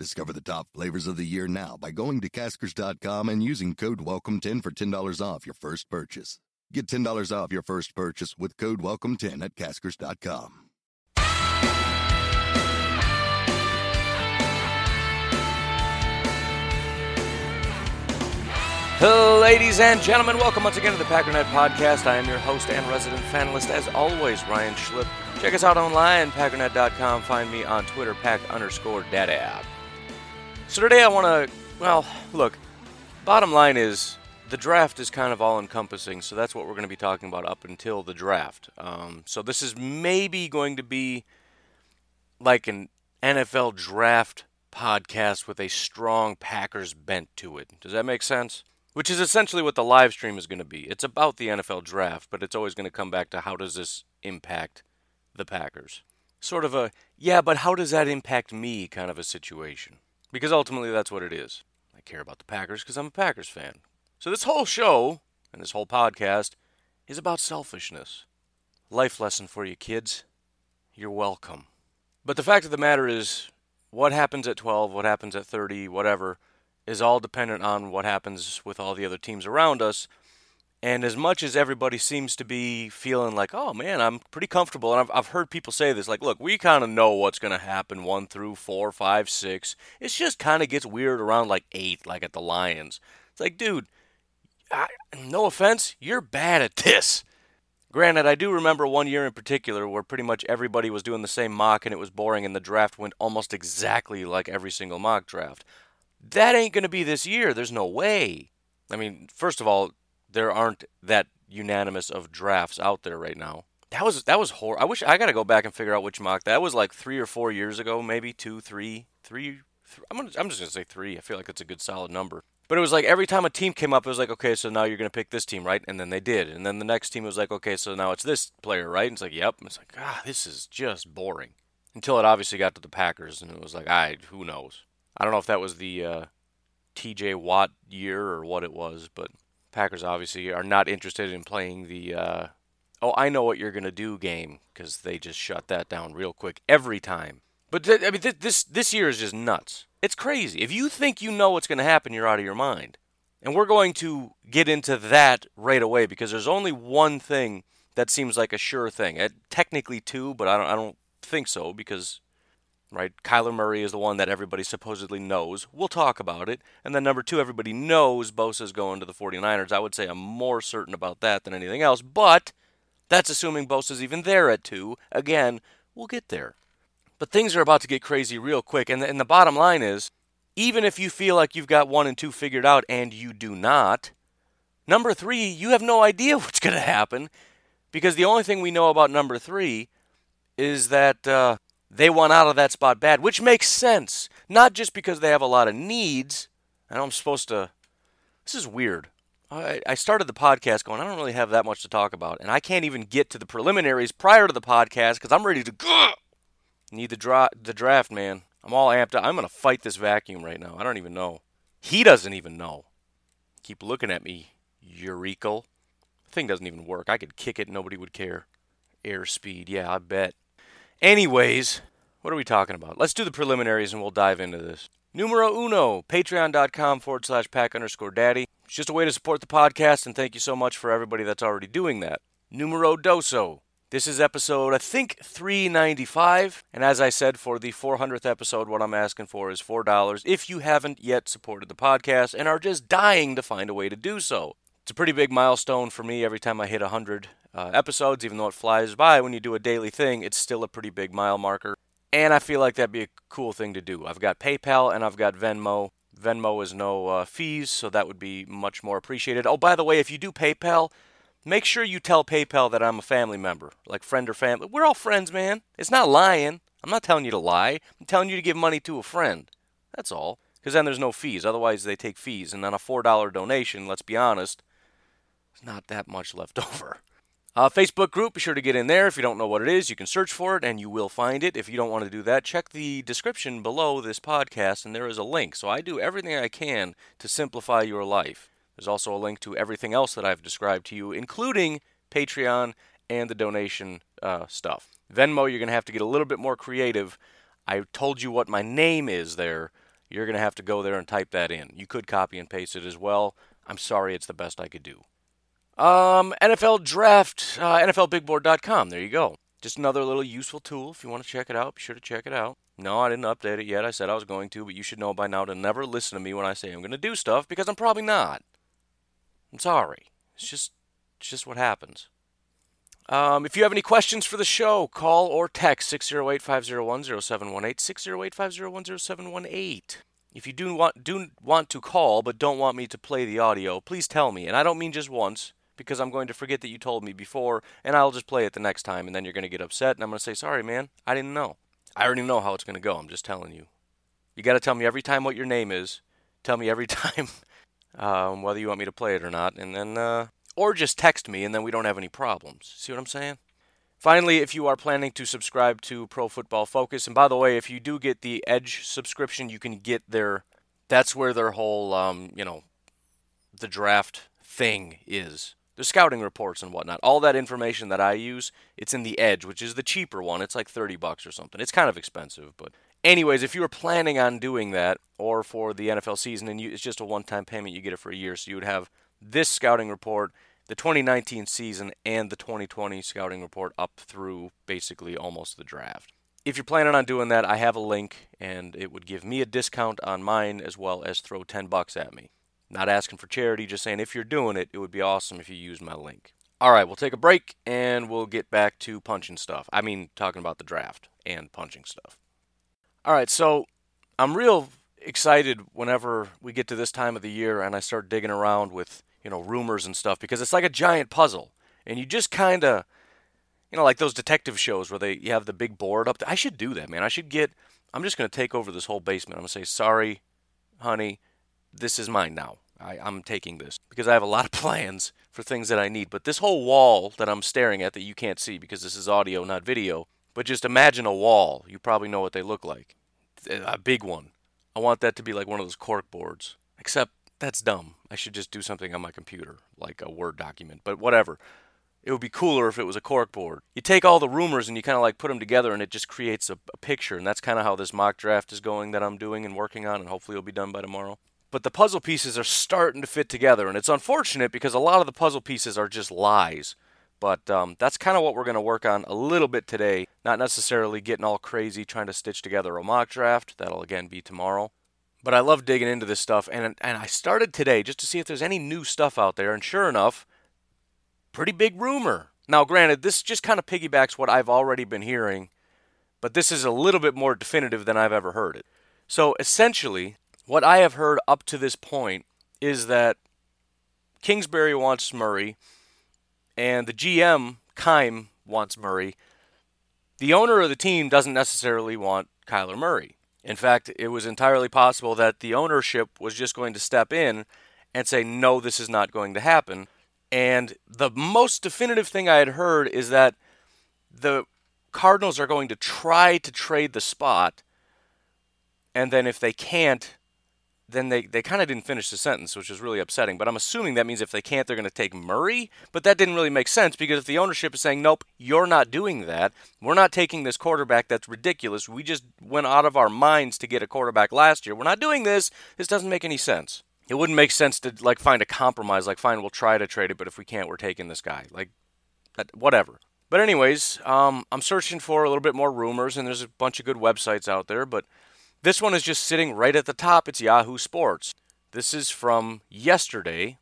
Discover the top flavors of the year now by going to Caskers.com and using code WELCOME10 for $10 off your first purchase. Get $10 off your first purchase with code WELCOME10 at Caskers.com. Ladies and gentlemen, welcome once again to the Packernet Podcast. I am your host and resident fanalist, as always, Ryan Schlip. Check us out online, at packernet.com. Find me on Twitter, pack underscore daddy. So today I want to, well, look, bottom line is the draft is kind of all encompassing, so that's what we're going to be talking about up until the draft. Um, so this is maybe going to be like an NFL draft podcast with a strong Packers bent to it. Does that make sense? Which is essentially what the live stream is going to be. It's about the NFL draft, but it's always going to come back to how does this impact the Packers? Sort of a, yeah, but how does that impact me kind of a situation. Because ultimately that's what it is. I care about the Packers because I'm a Packers fan. So this whole show and this whole podcast is about selfishness. Life lesson for you kids. You're welcome. But the fact of the matter is, what happens at 12, what happens at 30, whatever, is all dependent on what happens with all the other teams around us. And as much as everybody seems to be feeling like, oh man, I'm pretty comfortable, and I've, I've heard people say this, like, look, we kind of know what's going to happen one through four, five, six. It just kind of gets weird around like eight, like at the Lions. It's like, dude, I, no offense, you're bad at this. Granted, I do remember one year in particular where pretty much everybody was doing the same mock and it was boring, and the draft went almost exactly like every single mock draft. That ain't going to be this year. There's no way. I mean, first of all, there aren't that unanimous of drafts out there right now. That was that was horrible. I wish I got to go back and figure out which mock that was like three or four years ago, maybe two, three, three. three I'm gonna, I'm just gonna say three. I feel like it's a good solid number. But it was like every time a team came up, it was like, okay, so now you're gonna pick this team, right? And then they did. And then the next team was like, okay, so now it's this player, right? And it's like, yep. And it's like, ah, this is just boring. Until it obviously got to the Packers, and it was like, I who knows. I don't know if that was the uh, T.J. Watt year or what it was, but Packers obviously are not interested in playing the uh, "Oh, I know what you're gonna do" game because they just shut that down real quick every time. But th- I mean, th- this this year is just nuts. It's crazy. If you think you know what's going to happen, you're out of your mind. And we're going to get into that right away because there's only one thing that seems like a sure thing. It, technically two, but I don't I don't think so because right? Kyler Murray is the one that everybody supposedly knows. We'll talk about it. And then number two, everybody knows Bosa's going to the 49ers. I would say I'm more certain about that than anything else, but that's assuming Bosa's even there at two. Again, we'll get there. But things are about to get crazy real quick. And the, and the bottom line is even if you feel like you've got one and two figured out and you do not, number three, you have no idea what's going to happen because the only thing we know about number three is that. Uh, they want out of that spot bad, which makes sense. Not just because they have a lot of needs. I know I'm supposed to. This is weird. I, I started the podcast going, I don't really have that much to talk about. And I can't even get to the preliminaries prior to the podcast because I'm ready to go. Need the, dra- the draft, man. I'm all amped up. I'm going to fight this vacuum right now. I don't even know. He doesn't even know. Keep looking at me, Eureka. Thing doesn't even work. I could kick it, nobody would care. Airspeed, yeah, I bet. Anyways, what are we talking about? Let's do the preliminaries and we'll dive into this. Numero uno, patreon.com forward slash pack underscore daddy. It's just a way to support the podcast, and thank you so much for everybody that's already doing that. Numero doso. This is episode, I think, 395. And as I said, for the 400th episode, what I'm asking for is $4 if you haven't yet supported the podcast and are just dying to find a way to do so. It's a pretty big milestone for me every time I hit 100 uh, episodes, even though it flies by when you do a daily thing, it's still a pretty big mile marker. And I feel like that'd be a cool thing to do. I've got PayPal and I've got Venmo. Venmo is no uh, fees, so that would be much more appreciated. Oh, by the way, if you do PayPal, make sure you tell PayPal that I'm a family member, like friend or family. We're all friends, man. It's not lying. I'm not telling you to lie. I'm telling you to give money to a friend. That's all. because then there's no fees. Otherwise, they take fees. And on a $4 donation, let's be honest, not that much left over. Uh, Facebook group, be sure to get in there. If you don't know what it is, you can search for it and you will find it. If you don't want to do that, check the description below this podcast and there is a link. So I do everything I can to simplify your life. There's also a link to everything else that I've described to you, including Patreon and the donation uh, stuff. Venmo, you're going to have to get a little bit more creative. I told you what my name is there. You're going to have to go there and type that in. You could copy and paste it as well. I'm sorry, it's the best I could do. Um, NFL Draft, uh, NFLBigBoard.com. There you go. Just another little useful tool. If you want to check it out, be sure to check it out. No, I didn't update it yet. I said I was going to, but you should know by now to never listen to me when I say I'm going to do stuff because I'm probably not. I'm sorry. It's just, it's just what happens. Um, if you have any questions for the show, call or text 608 501 0718. 608 501 0718. If you do want, do want to call but don't want me to play the audio, please tell me. And I don't mean just once, because I'm going to forget that you told me before, and I'll just play it the next time, and then you're going to get upset, and I'm going to say, sorry, man, I didn't know. I already know how it's going to go. I'm just telling you. You got to tell me every time what your name is. Tell me every time um, whether you want me to play it or not, and then, uh, or just text me, and then we don't have any problems. See what I'm saying? Finally, if you are planning to subscribe to Pro Football Focus, and by the way, if you do get the Edge subscription, you can get their. That's where their whole, um, you know, the draft thing is. The scouting reports and whatnot. All that information that I use, it's in the Edge, which is the cheaper one. It's like 30 bucks or something. It's kind of expensive, but anyways, if you were planning on doing that, or for the NFL season, and you, it's just a one-time payment, you get it for a year, so you would have this scouting report the 2019 season and the 2020 scouting report up through basically almost the draft. If you're planning on doing that, I have a link and it would give me a discount on mine as well as throw 10 bucks at me. Not asking for charity, just saying if you're doing it, it would be awesome if you used my link. All right, we'll take a break and we'll get back to punching stuff. I mean, talking about the draft and punching stuff. All right, so I'm real excited whenever we get to this time of the year and I start digging around with you know, rumors and stuff because it's like a giant puzzle. And you just kind of, you know, like those detective shows where they you have the big board up there. I should do that, man. I should get, I'm just going to take over this whole basement. I'm going to say, sorry, honey, this is mine now. I, I'm taking this because I have a lot of plans for things that I need. But this whole wall that I'm staring at that you can't see because this is audio, not video, but just imagine a wall. You probably know what they look like. A big one. I want that to be like one of those cork boards. Except that's dumb. I should just do something on my computer, like a Word document, but whatever. It would be cooler if it was a cork board. You take all the rumors and you kind of like put them together and it just creates a, a picture. And that's kind of how this mock draft is going that I'm doing and working on, and hopefully it'll be done by tomorrow. But the puzzle pieces are starting to fit together, and it's unfortunate because a lot of the puzzle pieces are just lies. But um, that's kind of what we're going to work on a little bit today. Not necessarily getting all crazy trying to stitch together a mock draft. That'll again be tomorrow. But I love digging into this stuff, and and I started today just to see if there's any new stuff out there, and sure enough, pretty big rumor. Now, granted, this just kind of piggybacks what I've already been hearing, but this is a little bit more definitive than I've ever heard it. So essentially, what I have heard up to this point is that Kingsbury wants Murray, and the GM Keim wants Murray. The owner of the team doesn't necessarily want Kyler Murray. In fact, it was entirely possible that the ownership was just going to step in and say, no, this is not going to happen. And the most definitive thing I had heard is that the Cardinals are going to try to trade the spot. And then if they can't, then they, they kind of didn't finish the sentence, which was really upsetting. But I'm assuming that means if they can't, they're going to take Murray. But that didn't really make sense because if the ownership is saying, nope, you're not doing that, we're not taking this quarterback that's ridiculous. We just went out of our minds to get a quarterback last year. We're not doing this. This doesn't make any sense. It wouldn't make sense to like find a compromise, like fine, we'll try to trade it, but if we can't, we're taking this guy. Like, that, whatever. But anyways, um, I'm searching for a little bit more rumors, and there's a bunch of good websites out there, but this one is just sitting right at the top. It's Yahoo Sports. This is from yesterday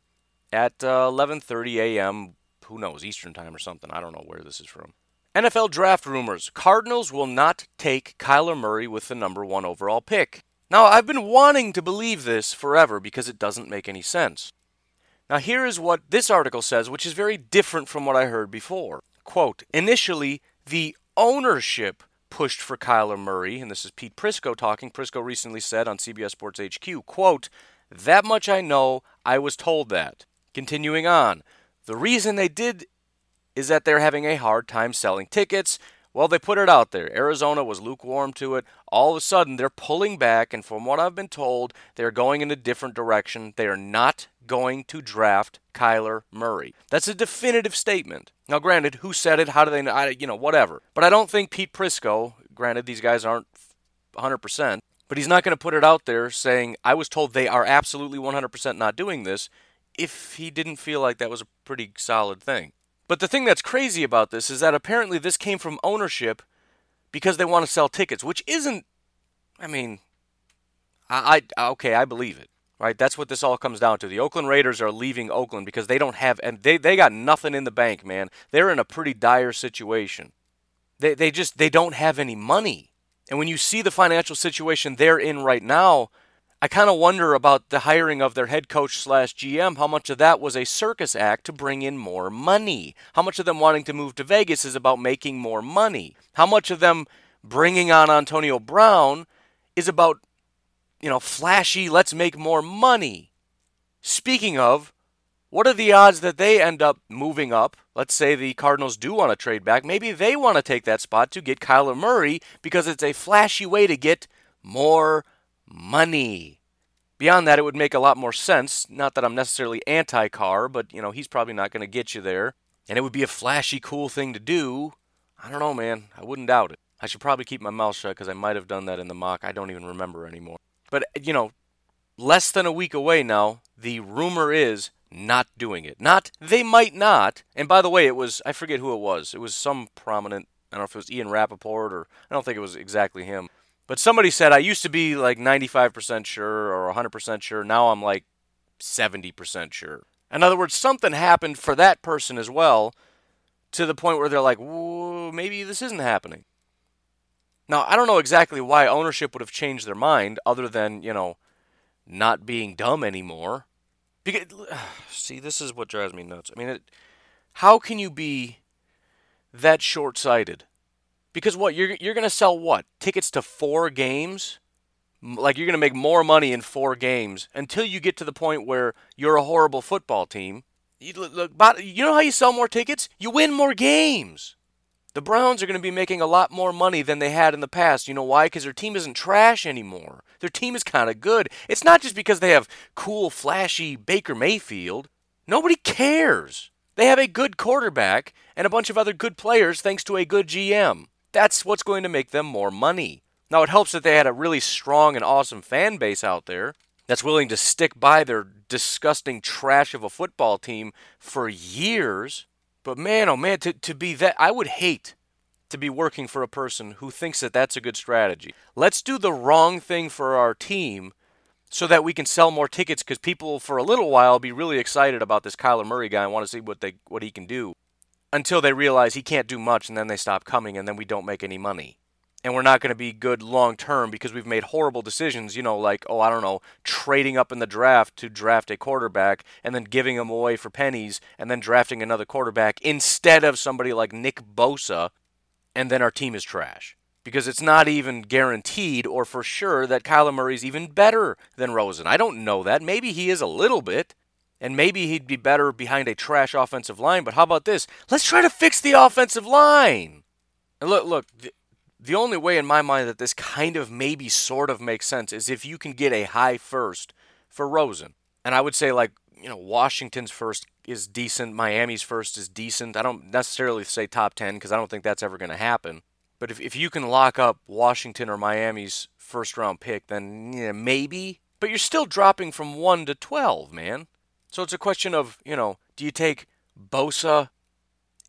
at uh, 11:30 a.m. Who knows Eastern time or something? I don't know where this is from. NFL draft rumors: Cardinals will not take Kyler Murray with the number one overall pick. Now, I've been wanting to believe this forever because it doesn't make any sense. Now, here is what this article says, which is very different from what I heard before. Quote, initially, the ownership pushed for Kyler Murray, and this is Pete Prisco talking. Prisco recently said on CBS Sports HQ, quote, that much I know, I was told that. Continuing on, the reason they did is that they're having a hard time selling tickets. Well, they put it out there. Arizona was lukewarm to it. All of a sudden, they're pulling back, and from what I've been told, they're going in a different direction. They are not going to draft Kyler Murray. That's a definitive statement. Now, granted, who said it? How do they know? I, you know, whatever. But I don't think Pete Prisco, granted, these guys aren't 100%, but he's not going to put it out there saying, I was told they are absolutely 100% not doing this if he didn't feel like that was a pretty solid thing. But the thing that's crazy about this is that apparently this came from ownership because they want to sell tickets, which isn't, I mean, I, I okay, I believe it. Right, that's what this all comes down to. The Oakland Raiders are leaving Oakland because they don't have, and they, they got nothing in the bank, man. They're in a pretty dire situation. They, they just they don't have any money. And when you see the financial situation they're in right now, I kind of wonder about the hiring of their head coach slash GM. How much of that was a circus act to bring in more money? How much of them wanting to move to Vegas is about making more money? How much of them bringing on Antonio Brown is about, you know, flashy, let's make more money? Speaking of, what are the odds that they end up moving up? Let's say the Cardinals do want to trade back. Maybe they want to take that spot to get Kyler Murray because it's a flashy way to get more money. Beyond that, it would make a lot more sense. Not that I'm necessarily anti Carr, but you know, he's probably not going to get you there. And it would be a flashy, cool thing to do. I don't know, man. I wouldn't doubt it. I should probably keep my mouth shut because I might have done that in the mock. I don't even remember anymore. But, you know, less than a week away now, the rumor is not doing it. Not, they might not. And by the way, it was, I forget who it was. It was some prominent, I don't know if it was Ian Rapoport or, I don't think it was exactly him. But somebody said I used to be like 95% sure or 100% sure. Now I'm like 70% sure. In other words, something happened for that person as well to the point where they're like, maybe this isn't happening. Now, I don't know exactly why ownership would have changed their mind other than, you know, not being dumb anymore. Because, see, this is what drives me nuts. I mean, it, how can you be that short sighted? Because what you're you're going to sell what tickets to four games, like you're going to make more money in four games until you get to the point where you're a horrible football team. You, look, you know how you sell more tickets? You win more games. The Browns are going to be making a lot more money than they had in the past. You know why? Because their team isn't trash anymore. Their team is kind of good. It's not just because they have cool, flashy Baker Mayfield. Nobody cares. They have a good quarterback and a bunch of other good players thanks to a good GM. That's what's going to make them more money. Now, it helps that they had a really strong and awesome fan base out there that's willing to stick by their disgusting trash of a football team for years. But man, oh man, to, to be that, I would hate to be working for a person who thinks that that's a good strategy. Let's do the wrong thing for our team so that we can sell more tickets because people for a little while be really excited about this Kyler Murray guy and want to see what they what he can do until they realize he can't do much and then they stop coming and then we don't make any money. And we're not going to be good long term because we've made horrible decisions, you know, like, oh, I don't know, trading up in the draft to draft a quarterback and then giving him away for pennies and then drafting another quarterback instead of somebody like Nick Bosa, and then our team is trash. Because it's not even guaranteed or for sure that Kyler Murray's even better than Rosen. I don't know that. Maybe he is a little bit and maybe he'd be better behind a trash offensive line. But how about this? Let's try to fix the offensive line. And look, look, the, the only way in my mind that this kind of maybe sort of makes sense is if you can get a high first for Rosen. And I would say, like, you know, Washington's first is decent, Miami's first is decent. I don't necessarily say top 10 because I don't think that's ever going to happen. But if, if you can lock up Washington or Miami's first round pick, then yeah, maybe. But you're still dropping from 1 to 12, man. So it's a question of, you know, do you take Bosa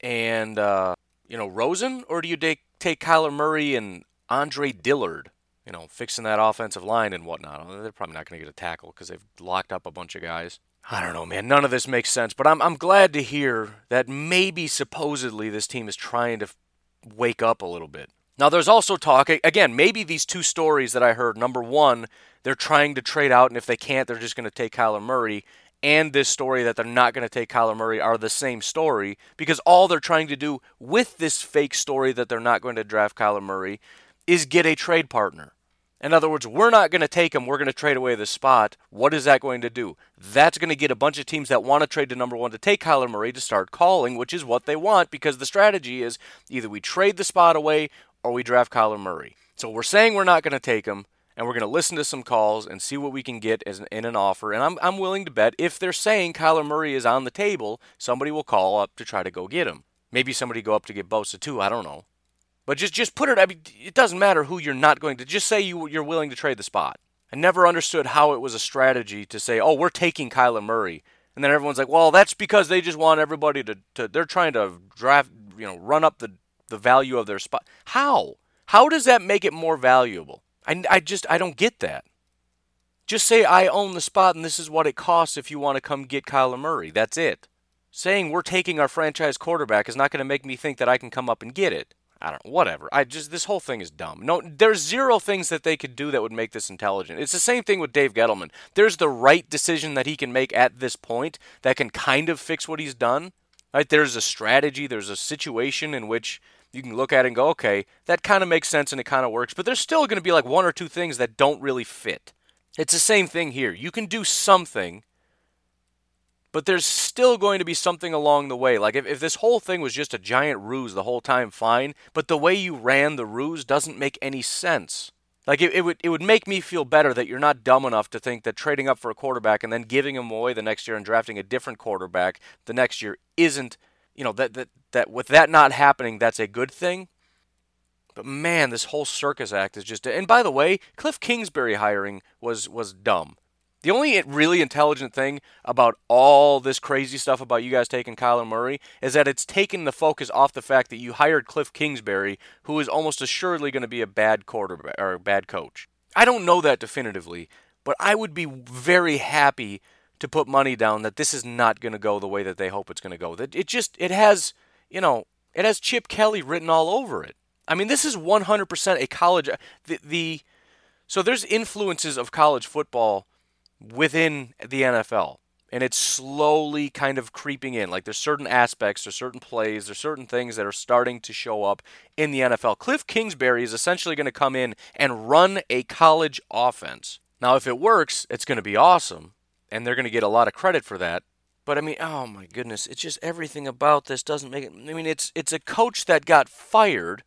and, uh, you know, Rosen, or do you take, take Kyler Murray and Andre Dillard, you know, fixing that offensive line and whatnot? Uh, they're probably not going to get a tackle because they've locked up a bunch of guys. I don't know, man. None of this makes sense, but I'm, I'm glad to hear that maybe supposedly this team is trying to wake up a little bit. Now, there's also talk, again, maybe these two stories that I heard. Number one, they're trying to trade out, and if they can't, they're just going to take Kyler Murray. And this story that they're not going to take Kyler Murray are the same story because all they're trying to do with this fake story that they're not going to draft Kyler Murray is get a trade partner. In other words, we're not going to take him. We're going to trade away the spot. What is that going to do? That's going to get a bunch of teams that want to trade to number one to take Kyler Murray to start calling, which is what they want because the strategy is either we trade the spot away or we draft Kyler Murray. So we're saying we're not going to take him, and we're going to listen to some calls and see what we can get as an, in an offer. And I'm, I'm willing to bet if they're saying Kyler Murray is on the table, somebody will call up to try to go get him. Maybe somebody go up to get Bosa too. I don't know. But just just put it. I mean, it doesn't matter who you're not going to. Just say you you're willing to trade the spot. I never understood how it was a strategy to say, "Oh, we're taking Kyler Murray," and then everyone's like, "Well, that's because they just want everybody to, to they're trying to draft, you know, run up the the value of their spot." How? How does that make it more valuable? I, I just I don't get that. Just say I own the spot and this is what it costs if you want to come get Kyler Murray. That's it. Saying we're taking our franchise quarterback is not going to make me think that I can come up and get it. I don't whatever. I just this whole thing is dumb. No, there's zero things that they could do that would make this intelligent. It's the same thing with Dave Gettleman. There's the right decision that he can make at this point that can kind of fix what he's done. Right? There's a strategy, there's a situation in which you can look at it and go, okay, that kind of makes sense and it kind of works, but there's still going to be like one or two things that don't really fit. It's the same thing here. You can do something but there's still going to be something along the way. Like if, if this whole thing was just a giant ruse the whole time, fine. But the way you ran the ruse doesn't make any sense. Like it, it would it would make me feel better that you're not dumb enough to think that trading up for a quarterback and then giving him away the next year and drafting a different quarterback the next year isn't you know that that that with that not happening that's a good thing. But man, this whole circus act is just and by the way, Cliff Kingsbury hiring was was dumb. The only really intelligent thing about all this crazy stuff about you guys taking Kyler Murray is that it's taken the focus off the fact that you hired Cliff Kingsbury, who is almost assuredly going to be a bad quarterback or a bad coach. I don't know that definitively, but I would be very happy to put money down that this is not going to go the way that they hope it's going to go. That it just it has, you know, it has Chip Kelly written all over it. I mean, this is 100% a college uh, the, the so there's influences of college football within the NFL. And it's slowly kind of creeping in. Like there's certain aspects, there's certain plays, there's certain things that are starting to show up in the NFL. Cliff Kingsbury is essentially going to come in and run a college offense. Now, if it works, it's going to be awesome, and they're going to get a lot of credit for that. But I mean, oh my goodness, it's just everything about this doesn't make it. I mean, it's it's a coach that got fired,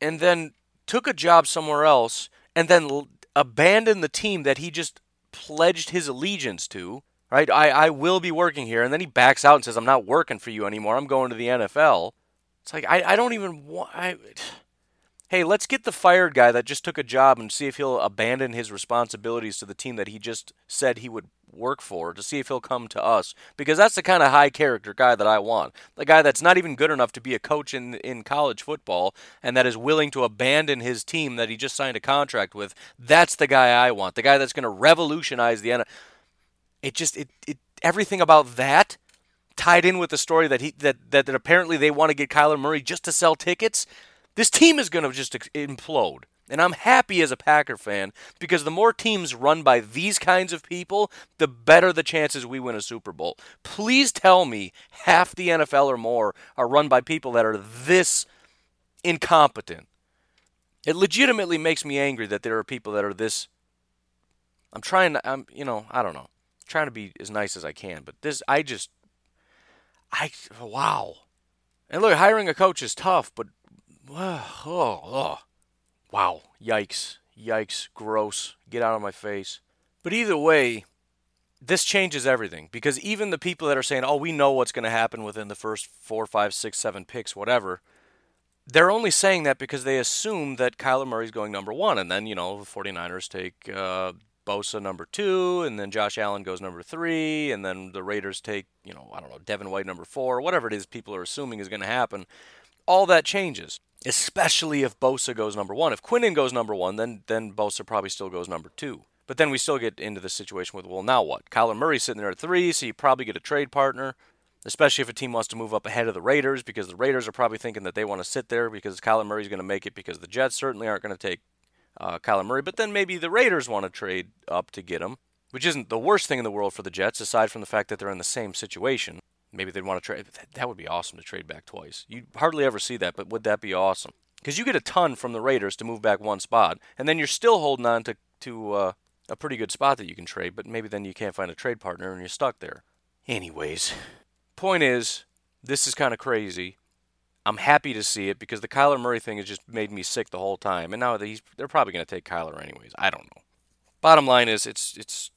and then took a job somewhere else, and then abandoned the team that he just pledged his allegiance to, right? I, I will be working here. And then he backs out and says, I'm not working for you anymore. I'm going to the NFL. It's like, I, I don't even want. I, hey, let's get the fired guy that just took a job and see if he'll abandon his responsibilities to the team that he just said he would work for to see if he'll come to us because that's the kind of high character guy that I want. The guy that's not even good enough to be a coach in in college football and that is willing to abandon his team that he just signed a contract with. That's the guy I want. The guy that's going to revolutionize the NFL. It just it it everything about that tied in with the story that he that that, that apparently they want to get Kyler Murray just to sell tickets. This team is going to just implode. And I'm happy as a Packer fan because the more teams run by these kinds of people, the better the chances we win a Super Bowl. Please tell me half the NFL or more are run by people that are this incompetent. It legitimately makes me angry that there are people that are this. I'm trying to, I'm, you know, I don't know, trying to be as nice as I can, but this, I just, I, wow. And look, hiring a coach is tough, but, oh, oh. Wow, yikes, yikes, gross, get out of my face. But either way, this changes everything because even the people that are saying, oh, we know what's going to happen within the first four, five, six, seven picks, whatever, they're only saying that because they assume that Kyler Murray's going number one. And then, you know, the 49ers take uh, Bosa number two, and then Josh Allen goes number three, and then the Raiders take, you know, I don't know, Devin White number four, whatever it is people are assuming is going to happen. All that changes especially if Bosa goes number one. If Quinnen goes number one, then then Bosa probably still goes number two. But then we still get into the situation with well, now what? Kyler Murray's sitting there at three, so you probably get a trade partner, especially if a team wants to move up ahead of the Raiders, because the Raiders are probably thinking that they want to sit there because Kyler Murray's going to make it, because the Jets certainly aren't going to take uh, Kyler Murray. But then maybe the Raiders want to trade up to get him. which isn't the worst thing in the world for the Jets, aside from the fact that they're in the same situation. Maybe they'd want to trade. That would be awesome to trade back twice. You hardly ever see that, but would that be awesome? Because you get a ton from the Raiders to move back one spot, and then you're still holding on to to uh, a pretty good spot that you can trade, but maybe then you can't find a trade partner and you're stuck there. Anyways, point is, this is kind of crazy. I'm happy to see it because the Kyler Murray thing has just made me sick the whole time, and now they're probably going to take Kyler anyways. I don't know. Bottom line is, it's it's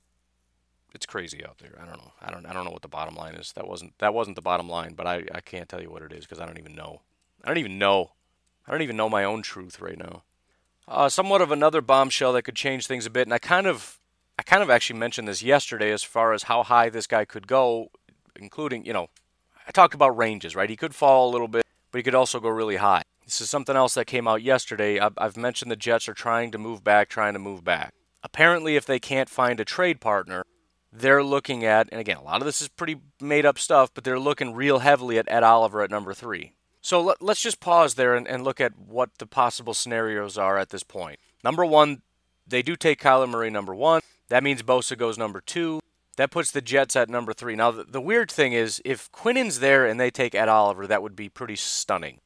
it's crazy out there. I don't know. I don't I don't know what the bottom line is. That wasn't that wasn't the bottom line, but I I can't tell you what it is because I don't even know. I don't even know. I don't even know my own truth right now. Uh, somewhat of another bombshell that could change things a bit, and I kind of I kind of actually mentioned this yesterday as far as how high this guy could go, including you know I talked about ranges, right? He could fall a little bit, but he could also go really high. This is something else that came out yesterday. I've, I've mentioned the Jets are trying to move back, trying to move back. Apparently, if they can't find a trade partner, they're looking at, and again, a lot of this is pretty made up stuff, but they're looking real heavily at Ed Oliver at number three. So let, us just pause there and, and look at what the possible scenarios are at this point. Number one, they do take Kyler Murray number one. That means Bosa goes number two. That puts the Jets at number three. Now, the, the weird thing is, if Quinnen's there and they take Ed Oliver, that would be pretty stunning.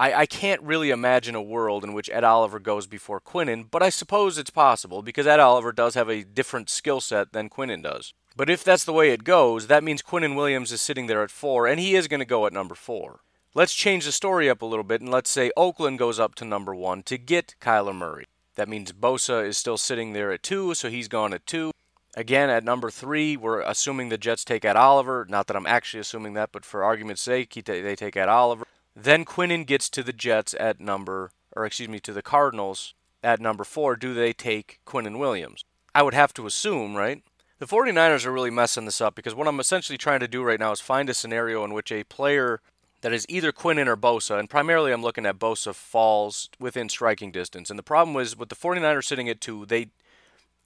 I, I can't really imagine a world in which Ed Oliver goes before Quinnen, but I suppose it's possible because Ed Oliver does have a different skill set than Quinnen does. But if that's the way it goes, that means Quinnen Williams is sitting there at four, and he is going to go at number four. Let's change the story up a little bit, and let's say Oakland goes up to number one to get Kyler Murray. That means Bosa is still sitting there at two, so he's gone at two. Again, at number three, we're assuming the Jets take Ed Oliver. Not that I'm actually assuming that, but for argument's sake, they take Ed Oliver. Then Quinnen gets to the Jets at number, or excuse me, to the Cardinals at number four. Do they take Quinnen Williams? I would have to assume, right? The 49ers are really messing this up because what I'm essentially trying to do right now is find a scenario in which a player that is either Quinnen or Bosa, and primarily I'm looking at Bosa falls within striking distance. And the problem was with the 49ers sitting at two, they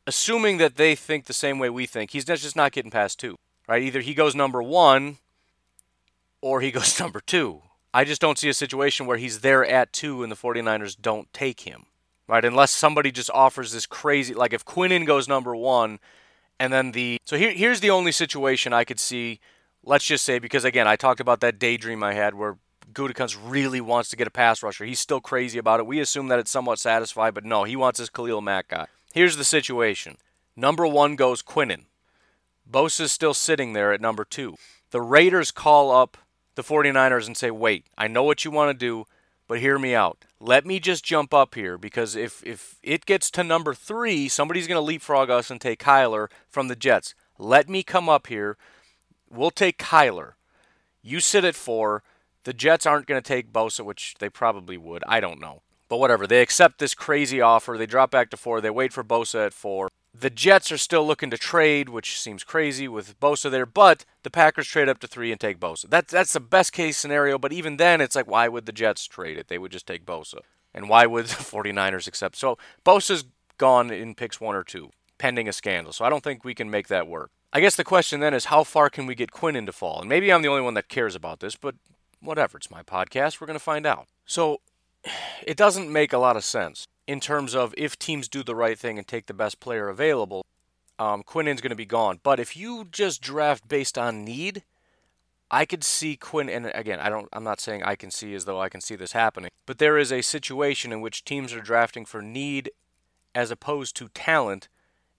assuming that they think the same way we think, he's just not getting past two, right? Either he goes number one or he goes number two. I just don't see a situation where he's there at two and the 49ers don't take him, right? Unless somebody just offers this crazy, like if Quinnen goes number one and then the. So here, here's the only situation I could see, let's just say, because again, I talked about that daydream I had where Gutekunst really wants to get a pass rusher. He's still crazy about it. We assume that it's somewhat satisfied, but no, he wants his Khalil Mack guy. Here's the situation. Number one goes Quinnen. Bosa's still sitting there at number two. The Raiders call up the 49ers and say, wait, I know what you want to do, but hear me out. Let me just jump up here because if, if it gets to number three, somebody's going to leapfrog us and take Kyler from the Jets. Let me come up here. We'll take Kyler. You sit at four. The Jets aren't going to take Bosa, which they probably would. I don't know. But whatever, they accept this crazy offer. They drop back to four. They wait for Bosa at four. The Jets are still looking to trade, which seems crazy with Bosa there, but the Packers trade up to three and take Bosa. That's that's the best case scenario, but even then, it's like, why would the Jets trade it? They would just take Bosa. And why would the 49ers accept? So Bosa's gone in picks one or two, pending a scandal. So I don't think we can make that work. I guess the question then is, how far can we get Quinnen to fall? And maybe I'm the only one that cares about this, but whatever. It's my podcast. We're going to find out. So it doesn't make a lot of sense in terms of if teams do the right thing and take the best player available. Um, Quinnen's going to be gone. But if you just draft based on need, I could see Quinn. And again, I don't. I'm not saying I can see as though I can see this happening. But there is a situation in which teams are drafting for need as opposed to talent,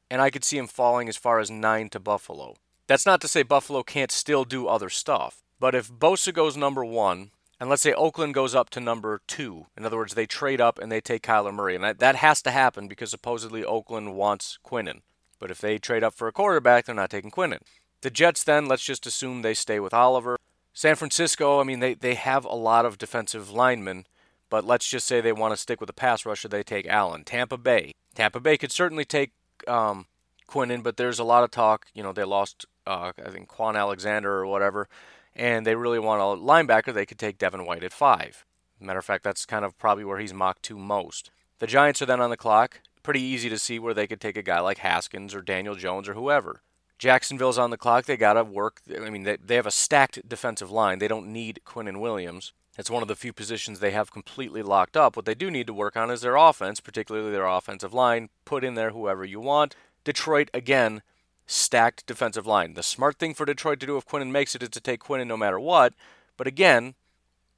and I could see him falling as far as nine to Buffalo. That's not to say Buffalo can't still do other stuff. But if Bosa goes number one, and let's say Oakland goes up to number two. In other words, they trade up and they take Kyler Murray. And that, that has to happen because supposedly Oakland wants Quinnen. But if they trade up for a quarterback, they're not taking Quinnen. The Jets, then, let's just assume they stay with Oliver. San Francisco, I mean, they, they have a lot of defensive linemen, but let's just say they want to stick with a pass rusher, they take Allen. Tampa Bay. Tampa Bay could certainly take um, Quinnen, but there's a lot of talk. You know, they lost, uh, I think, Kwon Alexander or whatever and they really want a linebacker, they could take Devin White at five. Matter of fact, that's kind of probably where he's mocked to most. The Giants are then on the clock. Pretty easy to see where they could take a guy like Haskins or Daniel Jones or whoever. Jacksonville's on the clock. They got to work. I mean, they, they have a stacked defensive line. They don't need Quinnen Williams. It's one of the few positions they have completely locked up. What they do need to work on is their offense, particularly their offensive line. Put in there whoever you want. Detroit, again, stacked defensive line. The smart thing for Detroit to do if Quinnen makes it is to take Quinnen no matter what. But again,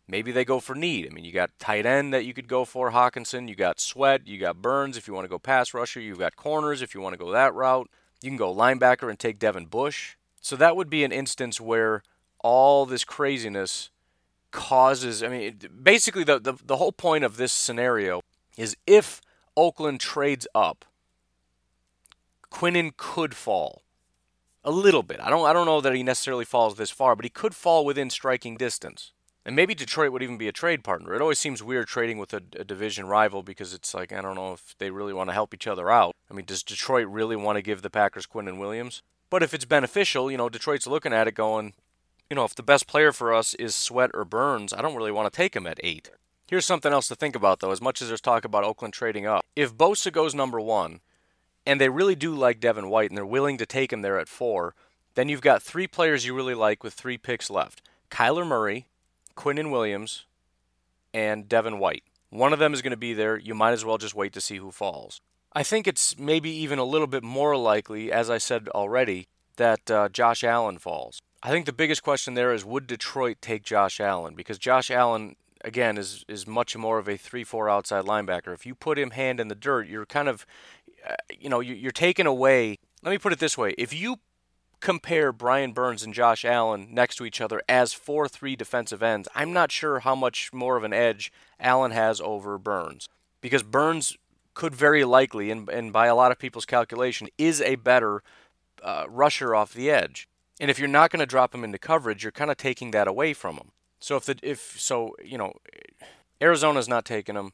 maybe they go for need. I mean, you got tight end that you could go for, Hockenson. You got Sweat. You got Burns if you want to go pass rusher. You've got corners if you want to go that route. You can go linebacker and take Devin Bush. So that would be an instance where all this craziness causes. I mean, basically, the, the, the whole point of this scenario is if Oakland trades up, Quinnen could fall a little bit. I don't I don't know that he necessarily falls this far, but he could fall within striking distance. And maybe Detroit would even be a trade partner. It always seems weird trading with a, a, division rival because it's like I don't know if they really want to help each other out. I mean, does Detroit really want to give the Packers Quinnen Williams? But if it's beneficial, you know, Detroit's looking at it going, you know, if the best player for us is Sweat or Burns, I don't really want to take him at eight. Here's something else to think about, though, as much as there's talk about Oakland trading up. If Bosa goes number one, and they really do like Devin White, and they're willing to take him there at four, then you've got three players you really like with three picks left Kyler Murray, Quinnen Williams, and Devin White. One of them is going to be there. You might as well just wait to see who falls. I think it's maybe even a little bit more likely, as I said already, that uh, Josh Allen falls. I think the biggest question there is would Detroit take Josh Allen? Because Josh Allen, again, is, is much more of a 3 4 outside linebacker. If you put him hand in the dirt, you're kind of, you know, you're taking away. Let me put it this way if you compare Brian Burns and Josh Allen next to each other as 4 3 defensive ends, I'm not sure how much more of an edge Allen has over Burns. Because Burns could very likely, and, and by a lot of people's calculation, is a better uh, rusher off the edge. And if you're not going to drop him into coverage, you're kind of taking that away from him. So if the if so, you know, Arizona's not taking him.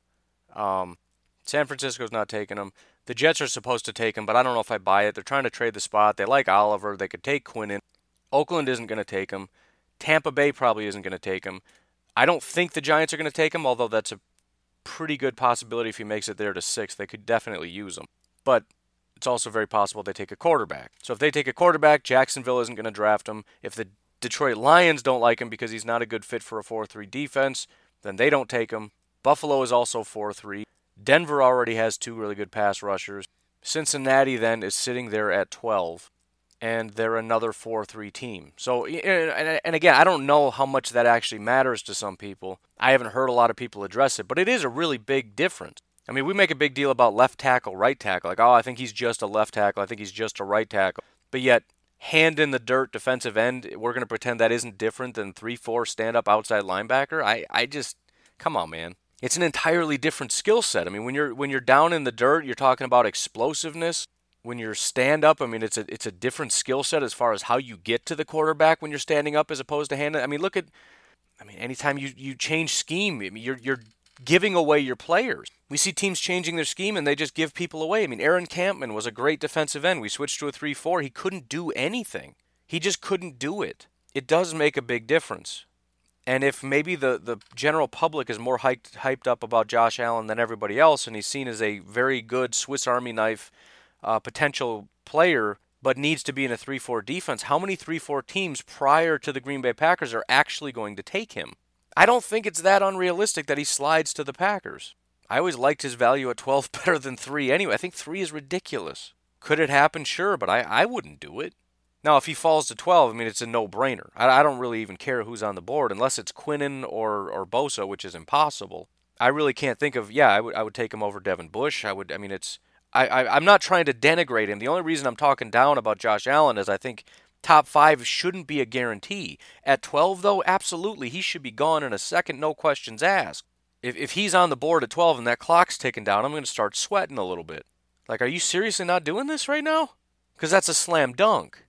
Um, San Francisco's not taking him. The Jets are supposed to take him, but I don't know if I buy it. They're trying to trade the spot. They like Oliver. They could take Quinnen. Oakland isn't going to take him. Tampa Bay probably isn't going to take him. I don't think the Giants are going to take him, although that's a pretty good possibility if he makes it there to six. They could definitely use him. But it's also very possible they take a quarterback. So if they take a quarterback, Jacksonville isn't going to draft him. If the Detroit Lions don't like him because he's not a good fit for a 4 3 defense, then they don't take him. Buffalo is also 4 3. Denver already has two really good pass rushers. Cincinnati then is sitting there at 12, and they're another 4 3 team. So, and again, I don't know how much that actually matters to some people. I haven't heard a lot of people address it, but it is a really big difference. I mean, we make a big deal about left tackle, right tackle. Like, oh, I think he's just a left tackle. I think he's just a right tackle. But yet, hand in the dirt defensive end, we're going to pretend that isn't different than 3 4 stand up outside linebacker. I, I just, come on, man. It's an entirely different skill set. I mean, when you're when you're down in the dirt, you're talking about explosiveness. When you're stand up, I mean, it's a it's a different skill set as far as how you get to the quarterback when you're standing up as opposed to hand. I mean, look at, I mean, anytime you you change scheme, I mean, you're you're giving away your players. We see teams changing their scheme and they just give people away. I mean, Aaron Kampman was a great defensive end. We switched to a 3 4. He couldn't do anything, he just couldn't do it. It does make a big difference. And if maybe the, the general public is more hyped, hyped up about Josh Allen than everybody else, and he's seen as a very good Swiss Army knife uh, potential player, but needs to be in a 3 4 defense, how many 3 4 teams prior to the Green Bay Packers are actually going to take him? I don't think it's that unrealistic that he slides to the Packers. I always liked his value at 12 better than 3 anyway. I think 3 is ridiculous. Could it happen? Sure, but I, I wouldn't do it. Now, if he falls to 12, I mean, it's a no brainer. I, I don't really even care who's on the board unless it's Quinnen or, or Bosa, which is impossible. I really can't think of, yeah, I would, I would take him over Devin Bush. I would, I mean, it's, I, I, I'm not trying to denigrate him. The only reason I'm talking down about Josh Allen is I think top five shouldn't be a guarantee. At 12, though, absolutely, he should be gone in a second, no questions asked. If, if he's on the board at 12 and that clock's ticking down, I'm going to start sweating a little bit. Like, are you seriously not doing this right now? Because that's a slam dunk.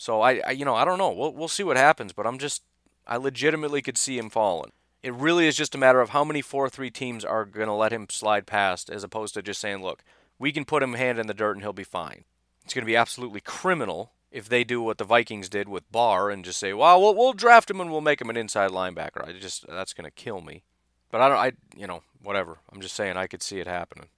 So I, I, you know, I don't know. We'll, we'll see what happens, but I'm just, I legitimately could see him falling. It really is just a matter of how many 4 3 teams are going to let him slide past as opposed to just saying, look, we can put him hand in the dirt and he'll be fine. It's going to be absolutely criminal if they do what the Vikings did with Barr and just say, "Well, we'll, we'll draft him and we'll make him an inside linebacker." I just that's going to kill me. But I don't I you know, whatever. I'm just saying I could see it happening.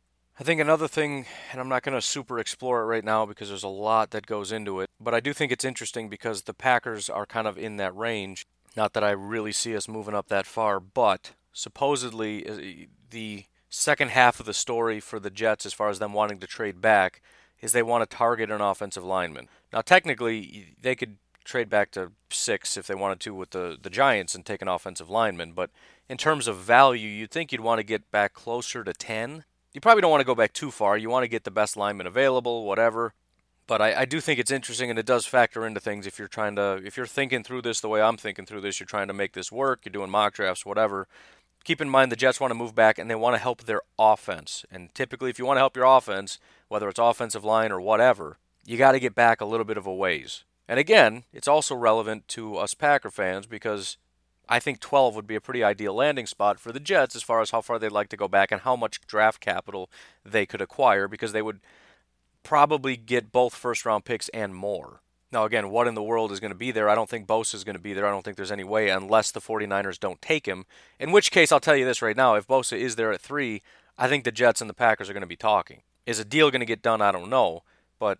I think another thing, and I'm not going to super explore it right now because there's a lot that goes into it, but I do think it's interesting because the Packers are kind of in that range. Not that I really see us moving up that far, but supposedly uh, the second half of the story for the Jets, as far as them wanting to trade back, is they want to target an offensive lineman. Now, technically, they could trade back to six if they wanted to with the, the Giants and take an offensive lineman, but in terms of value, you'd think you'd want to get back closer to 10. You probably don't want to go back too far. You want to get the best lineman available, whatever. But I, I do think it's interesting and it does factor into things if you're trying to, if you're thinking through this the way I'm thinking through this, you're trying to make this work, you're doing mock drafts, whatever. Keep in mind the Jets want to move back and they want to help their offense. And typically, if you want to help your offense, whether it's offensive line or whatever, you got to get back a little bit of a ways. And again, it's also relevant to us Packer fans because I think 12 would be a pretty ideal landing spot for the Jets as far as how far they'd like to go back and how much draft capital they could acquire because they would probably get both first round picks and more. Now, again, what in the world is going to be there? I don't think Bosa is going to be there. I don't think there's any way unless the 49ers don't take him. In which case, I'll tell you this right now if Bosa is there at three, I think the Jets and the Packers are going to be talking. Is a deal going to get done? I don't know. But,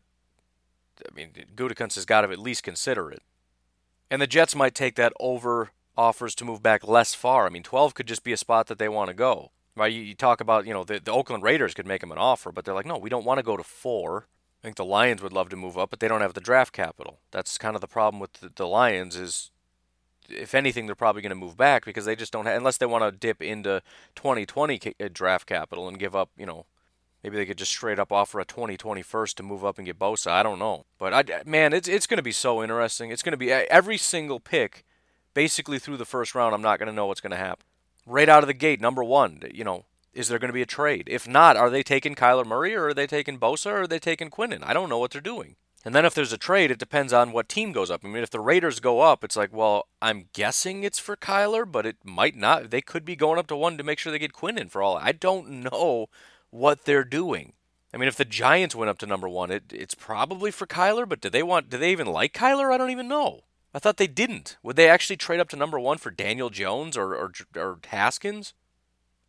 I mean, Gutekunst has got to at least consider it. And the Jets might take that over offers to move back less far. I mean, 12 could just be a spot that they want to go. Right? You, you talk about, you know, the, the Oakland Raiders could make them an offer, but they're like, no, we don't want to go to four. I think the Lions would love to move up, but they don't have the draft capital. That's kind of the problem with the, the Lions is if anything, they're probably going to move back because they just don't have, unless they want to dip into 2020 uh, draft capital and give up, you know, maybe they could just straight up offer a 2020 first to move up and get Bosa. I don't know. But, I, man, it's, it's going to be so interesting. It's going to be every single pick basically through the first round, I'm not going to know what's going to happen. Right out of the gate, number one, you know, is there going to be a trade? If not, are they taking Kyler Murray or are they taking Bosa or are they taking Quinnen? I don't know what they're doing. And then if there's a trade, it depends on what team goes up. I mean, if the Raiders go up, it's like, well, I'm guessing it's for Kyler, but it might not. They could be going up to one to make sure they get Quinnen for all. I don't know what they're doing. I mean, if the Giants went up to number one, it, it's probably for Kyler, but do they want? Do they even like Kyler? I don't even know. I thought they didn't. Would they actually trade up to number one for Daniel Jones or or, or Haskins?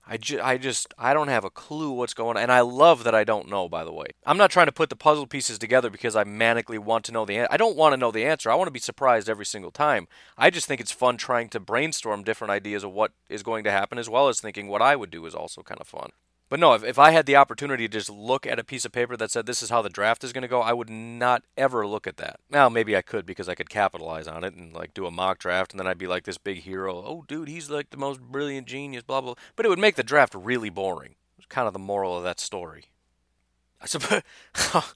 I, ju- I just I don't have a clue what's going on, and I love that I don't know. By the way, I'm not trying to put the puzzle pieces together because I manically want to know the answer. I don't want to know the answer. I want to be surprised every single time. I just think it's fun trying to brainstorm different ideas of what is going to happen, as well as thinking what I would do is also kind of fun. But no, if, if I had the opportunity to just look at a piece of paper that said this is how the draft is going to go, I would not ever look at that. Now, maybe I could because I could capitalize on it and like do a mock draft and then I'd be like this big hero. Oh, dude, he's like the most brilliant genius, blah, blah. But it would make the draft really boring. It's kind of the moral of that story. I suppose.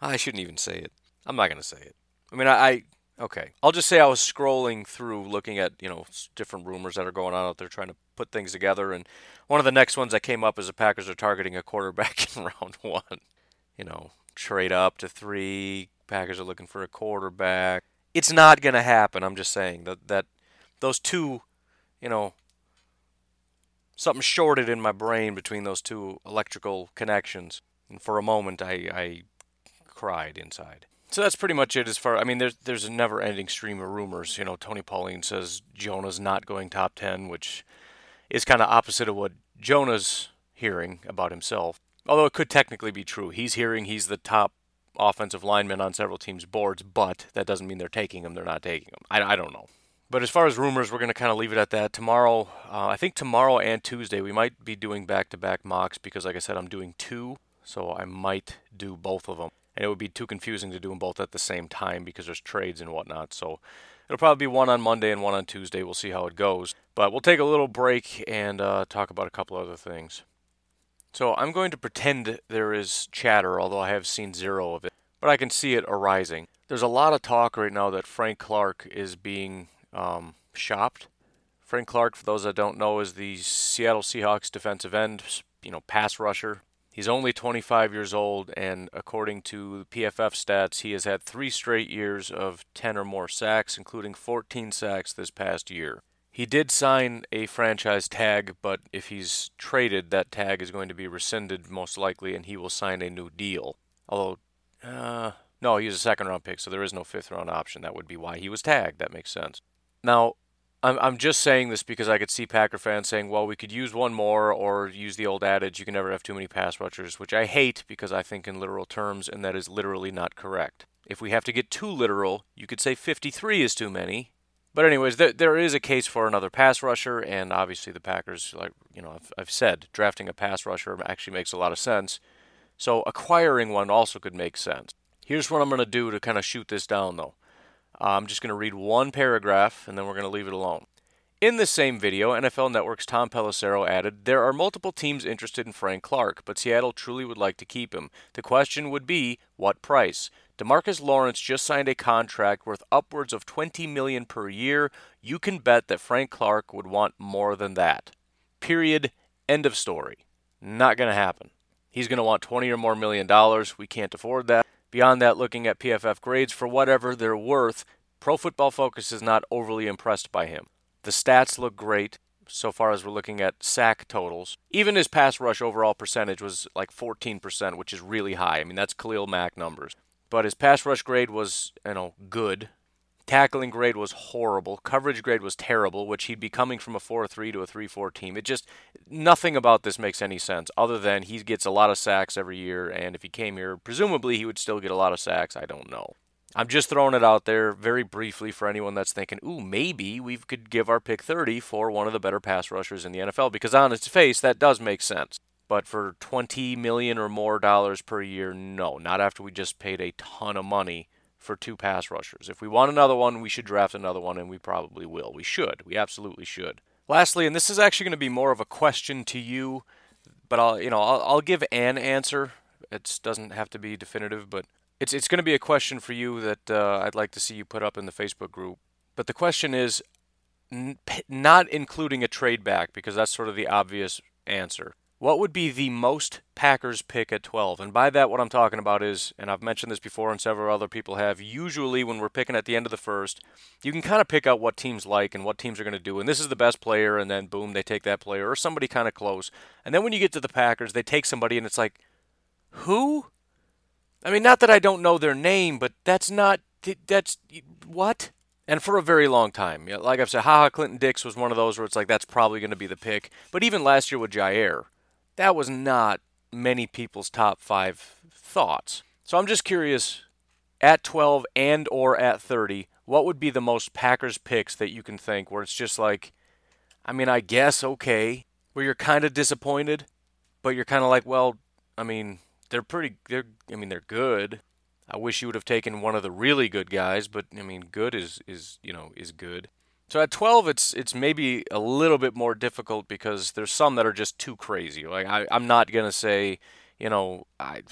I shouldn't even say it. I'm not going to say it. I mean, I, I Okay. I'll just say I was scrolling through looking at, you know, different rumors that are going on out there trying to put things together and one of the next ones that came up is the Packers are targeting a quarterback in round one. You know, trade up to three. Packers are looking for a quarterback. It's not going to happen. I'm just saying that that those two, you know, something shorted in my brain between those two electrical connections, and for a moment I, I cried inside. So that's pretty much it as far. I mean, there's there's a never-ending stream of rumors. You know, Tony Pauline says Jonah's not going top ten, which is kind of opposite of what Jonah's hearing about himself. Although it could technically be true. He's hearing he's the top offensive lineman on several teams' boards, but that doesn't mean they're taking him. They're not taking him. I, I don't know. But as far as rumors, we're going to kind of leave it at that. Tomorrow, uh, I think tomorrow and Tuesday, we might be doing back to back mocks because, like I said, I'm doing two. So I might do both of them. And it would be too confusing to do them both at the same time because there's trades and whatnot. So It'll probably be one on Monday and one on Tuesday. We'll see how it goes. But we'll take a little break and uh, talk about a couple other things. So I'm going to pretend there is chatter, although I have seen zero of it, but I can see it arising. There's a lot of talk right now that Frank Clark is being um, shopped. Frank Clark, for those that don't know, is the Seattle Seahawks defensive end, you know, pass rusher. He's only 25 years old, and according to PFF stats, he has had three straight years of 10 or more sacks, including 14 sacks this past year. He did sign a franchise tag, but if he's traded, that tag is going to be rescinded most likely, and he will sign a new deal. Although, uh, no, he's a second round pick, so there is no fifth round option. That would be why he was tagged. That makes sense. Now, I'm I'm just saying this because I could see Packer fans saying, "Well, we could use one more, or use the old adage, you can never have too many pass rushers," which I hate because I think in literal terms, and that is literally not correct. If we have to get too literal, you could say 53 is too many. But anyways, there there is a case for another pass rusher, and obviously the Packers, like you know, I've, I've said, drafting a pass rusher actually makes a lot of sense. So acquiring one also could make sense. Here's what I'm going to do to kind of shoot this down, though. I'm just going to read one paragraph and then we're going to leave it alone. In the same video, NFL Network's Tom Pelissero added, There are multiple teams interested in Frank Clark, but Seattle truly would like to keep him. The question would be, what price? DeMarcus Lawrence just signed a contract worth upwards of 20 million per year. You can bet that Frank Clark would want more than that. Period. End of story. Not going to happen. He's going to want 20 or more million dollars. We can't afford that. Beyond that, looking at PFF grades for whatever they're worth, Pro Football Focus is not overly impressed by him. The stats look great so far as we're looking at sack totals. Even his pass rush overall percentage was like 14%, which is really high. I mean, that's Khalil Mack numbers. But his pass rush grade was, you know, good. Tackling grade was horrible. Coverage grade was terrible, which he'd be coming from a 4 3 to a 3 4 team. It just, nothing about this makes any sense other than he gets a lot of sacks every year, and if he came here, presumably he would still get a lot of sacks. I don't know. I'm just throwing it out there very briefly for anyone that's thinking, ooh, maybe we could give our pick 30 for one of the better pass rushers in the NFL because on its face that does make sense. But for 20 million or more dollars per year, no, not after we just paid a ton of money for two pass rushers. If we want another one, we should draft another one and we probably will. We should. We absolutely should. Lastly, and this is actually going to be more of a question to you, but I'll, you know, I'll, I'll give an answer. It doesn't have to be definitive, but it's it's going to be a question for you that uh, I'd like to see you put up in the Facebook group. But the question is n- not including a trade back because that's sort of the obvious answer. What would be the most Packers pick at 12? And by that, what I'm talking about is, and I've mentioned this before and several other people have, usually when we're picking at the end of the first, you can kind of pick out what teams like and what teams are going to do. And this is the best player, and then boom, they take that player or somebody kind of close. And then when you get to the Packers, they take somebody, and it's like, who? I mean, not that I don't know their name, but that's not that's what. And for a very long time, like I've said, Ha Ha Clinton-Dix was one of those where it's like that's probably going to be the pick. But even last year with Jaire, that was not many people's top five thoughts. So I'm just curious, at 12 and or at 30, what would be the most Packers picks that you can think where it's just like, I mean, I guess okay, where you're kind of disappointed, but you're kind of like, well, I mean, they're pretty. They're. I mean, they're good. I wish you would have taken one of the really good guys, but I mean, good is is you know is good. So at 12, it's it's maybe a little bit more difficult because there's some that are just too crazy. Like I, I'm not gonna say, you know, I,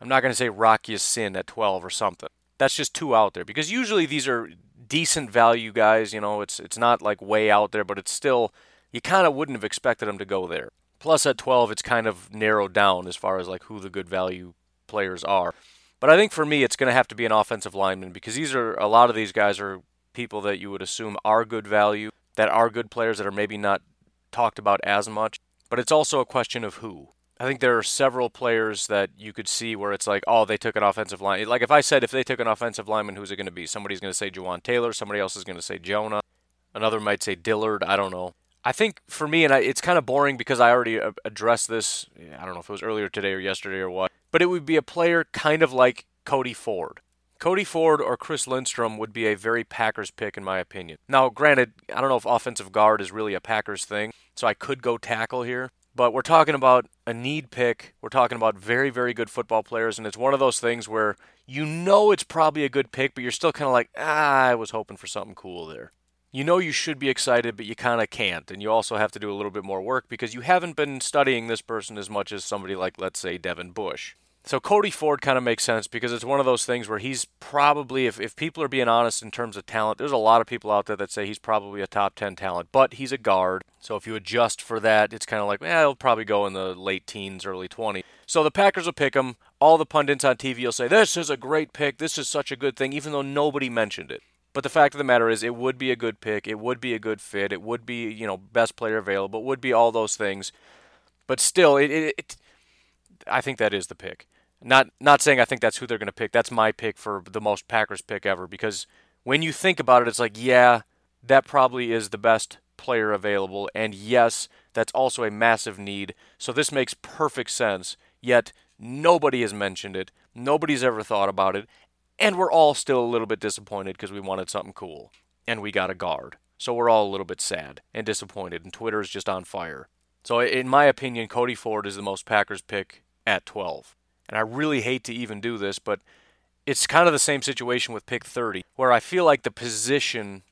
I'm not gonna say Rock Ya-Sin at 12 or something. That's just too out there because usually these are decent value guys. You know, it's it's not like way out there, but it's still you kind of wouldn't have expected them to go there. Plus at 12, it's kind of narrowed down as far as like who the good value players are. But I think for me, it's going to have to be an offensive lineman because these are a lot of these guys are people that you would assume are good value, that are good players that are maybe not talked about as much. But it's also a question of who. I think there are several players that you could see where it's like, oh, they took an offensive line. Like if I said if they took an offensive lineman, who's it going to be? Somebody's going to say Jawaan Taylor. Somebody else is going to say Jonah. Another might say Dillard. I don't know. I think for me, and I, it's kind of boring because I already uh, addressed this. I don't know if it was earlier today or yesterday or what, but it would be a player kind of like Cody Ford. Cody Ford or Chris Lindstrom would be a very Packers pick, in my opinion. Now, granted, I don't know if offensive guard is really a Packers thing, so I could go tackle here. But we're talking about a need pick. We're talking about very, very good football players, and it's one of those things where you know it's probably a good pick, but you're still kind of like, ah, I was hoping for something cool there you know you should be excited, but you kind of can't. And you also have to do a little bit more work because you haven't been studying this person as much as somebody like, let's say, Devin Bush. So Cody Ford kind of makes sense because it's one of those things where he's probably, if, if people are being honest in terms of talent, there's a lot of people out there that say he's probably a top 10 talent, but he's a guard. So if you adjust for that, it's kind of like, eh, he'll probably go in the late teens, early 20s. So the Packers will pick him. All the pundits on TV will say, this is a great pick. This is such a good thing, even though nobody mentioned it. But the fact of the matter is, it would be a good pick. It would be a good fit. It would be, you know, best player available. It would be all those things. But still, it, it, it I think that is the pick. Not not saying I think that's who they're going to pick. That's my pick for the most Packers pick ever because when you think about it, it's like, yeah, that probably is the best player available. And yes, that's also a massive need. So this makes perfect sense. Yet nobody has mentioned it. Nobody's ever thought about it. And we're all still a little bit disappointed because we wanted something cool. And we got a guard. So we're all a little bit sad and disappointed. And Twitter is just on fire. So, in my opinion, Cody Ford is the most Packers pick at 12. And I really hate to even do this, but it's kind of the same situation with pick 30, where I feel like the position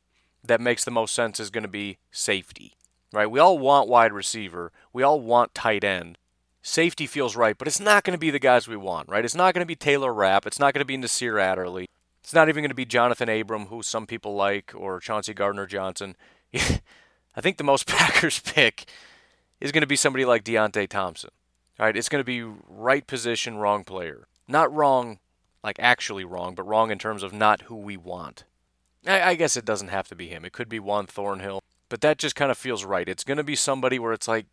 that makes the most sense is going to be safety, right? We all want wide receiver, we all want tight end. Safety feels right, but it's not going to be the guys we want, right? It's not going to be Taylor Rapp. It's not going to be Nasir Adderley. It's not even going to be Jonathan Abram, who some people like, or Chauncey Gardner Johnson. I think the most Packers pick is going to be somebody like Deionte Thompson. All right, it's going to be right position, wrong player. Not wrong, like actually wrong, but wrong in terms of not who we want. I, I guess it doesn't have to be him. It could be Juan Thornhill, but that just kind of feels right. It's going to be somebody where it's like,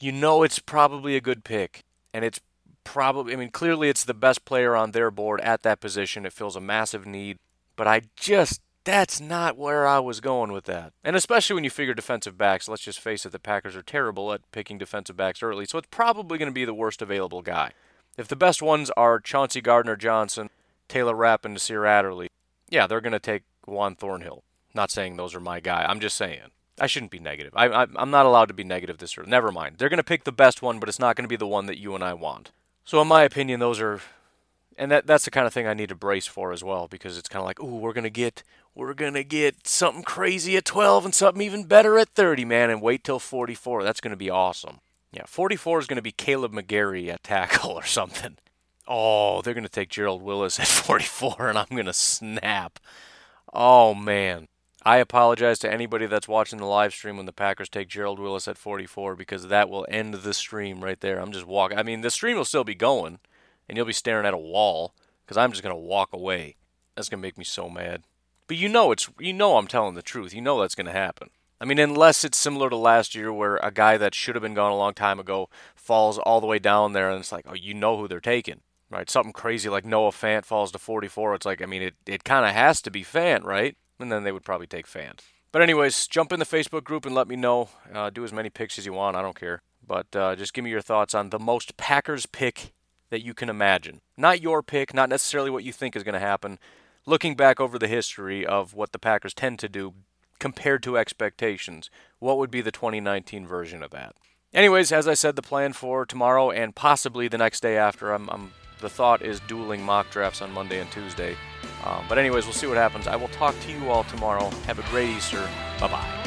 you know, it's probably a good pick, and it's probably, I mean, clearly it's the best player on their board at that position. It fills a massive need, but I just that's not where I was going with that. And especially when you figure defensive backs, let's just face it, the Packers are terrible at picking defensive backs early, so it's probably going to be the worst available guy. If the best ones are Chauncey Gardner Johnson, Taylor Rapp, and Nasir Adderley, yeah, they're going to take Juan Thornhill. Not saying those are my guy. I'm just saying. I shouldn't be negative. I, I, I'm not allowed to be negative this early. Never mind. They're going to pick the best one, but it's not going to be the one that you and I want. So, in my opinion, those are, and that that's the kind of thing I need to brace for as well, because it's kind of like, ooh, we're to get we're to get something crazy at 12 and something even better at 30, man, and wait till 44. That's to be awesome. Yeah, 44 is to be Kaleb McGary at tackle or something. Oh, they're to take Gerald Willis at 44, and I'm to snap. Oh, man. I apologize to anybody that's watching the live stream when the Packers take Gerald Willis at 44 because that will end the stream right there. I'm just walking. I mean, the stream will still be going, and you'll be staring at a wall because I'm just going to walk away. That's going to make me so mad. But you know it's you know I'm telling the truth. You know that's going to happen. I mean, unless it's similar to last year where a guy that should have been gone a long time ago falls all the way down there, and it's like, oh, you know who they're taking, right? Something crazy like Noah Fant falls to 44. It's like, I mean, it, it kind of has to be Fant, right? And then they would probably take Fant. But anyways, jump in the Facebook group and let me know. Uh, do as many picks as you want. I don't care. But uh, just give me your thoughts on the most Packers pick that you can imagine. Not your pick, not necessarily what you think is going to happen, looking back over the history of what the Packers tend to do compared to expectations, what would be the 2019 version of that? Anyways, as I said, the plan for tomorrow and possibly the next day after, I'm, I'm the thought is dueling mock drafts on Monday and Tuesday. Um, but anyways, we'll see what happens. I will talk to you all tomorrow. Have a great Easter. Bye bye.